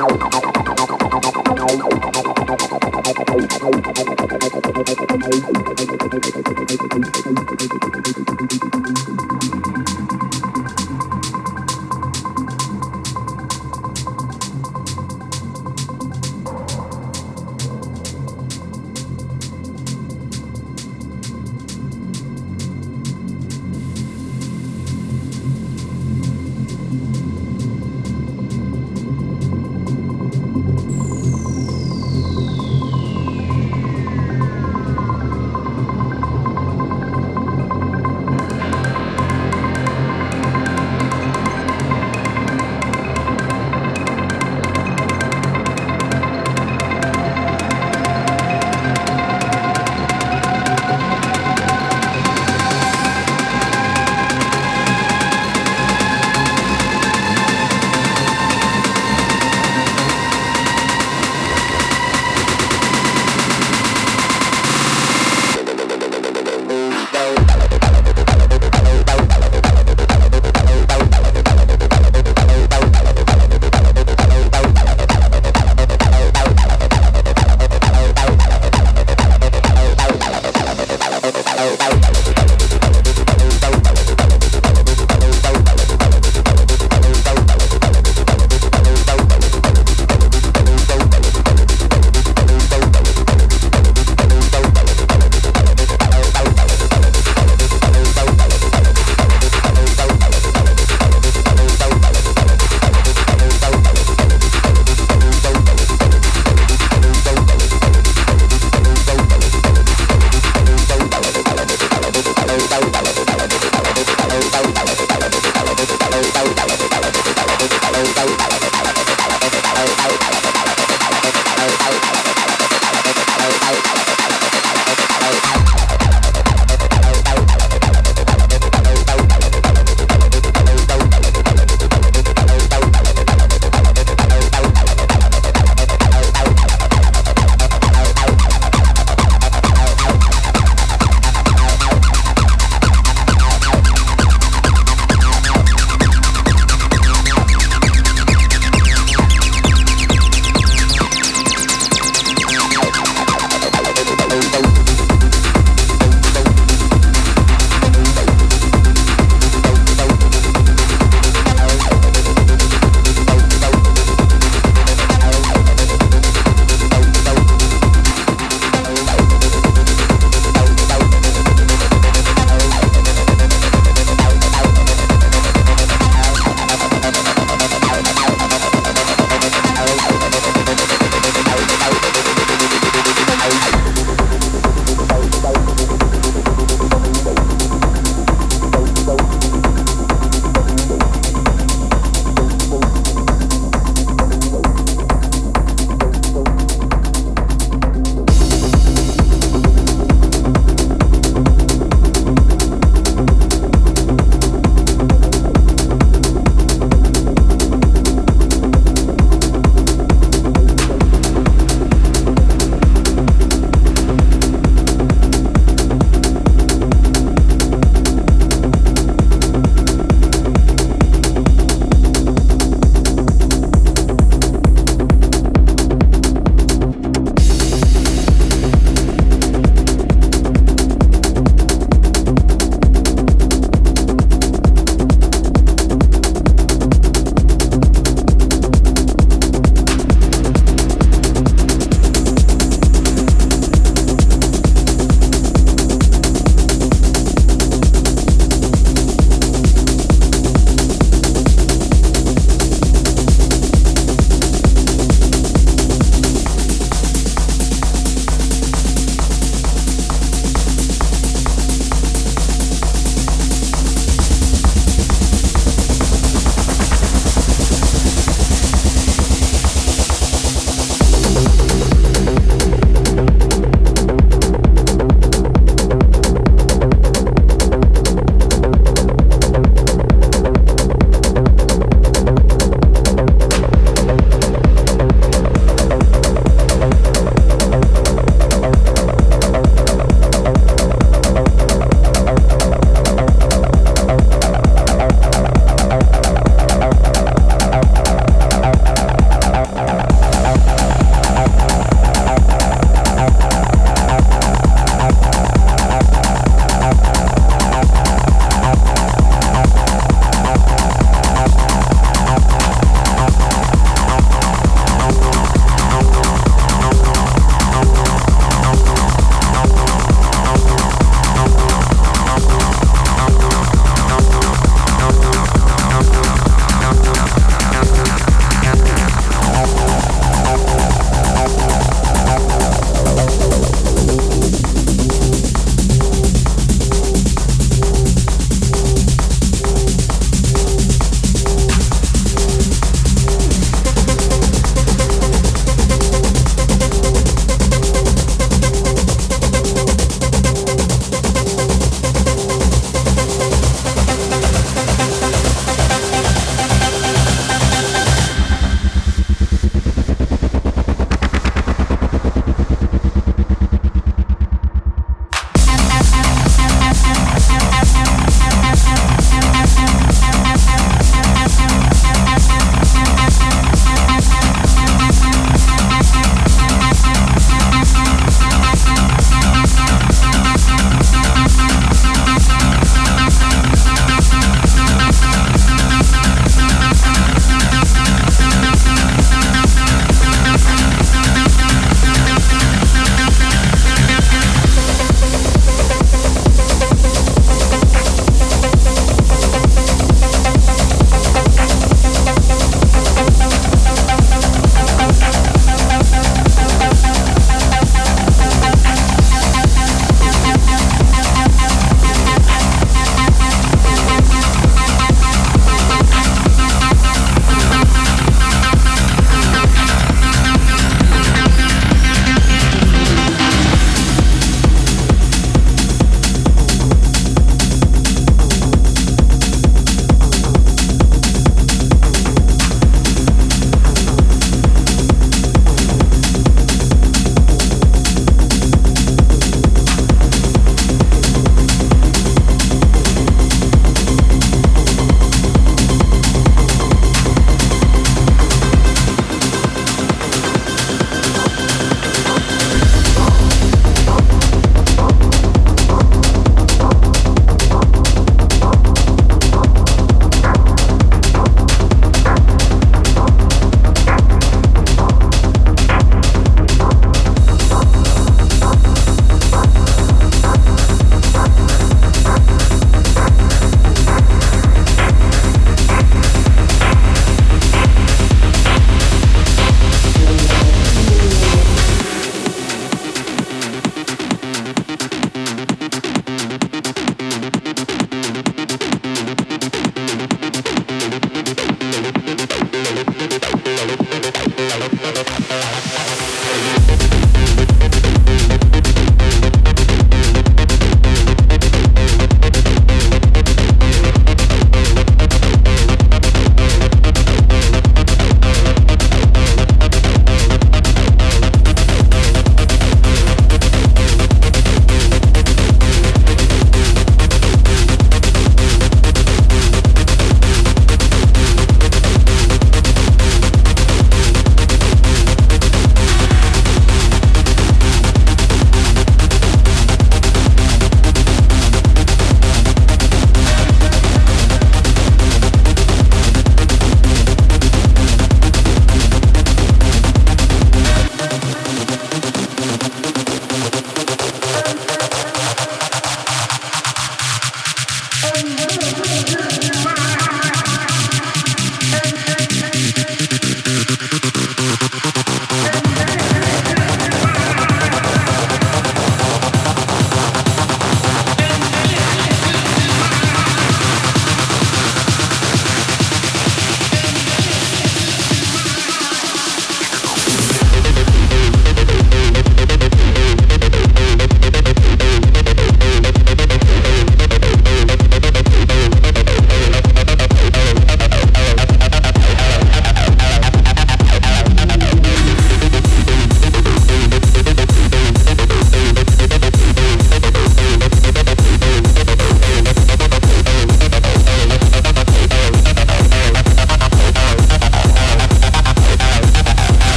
Don't, don't,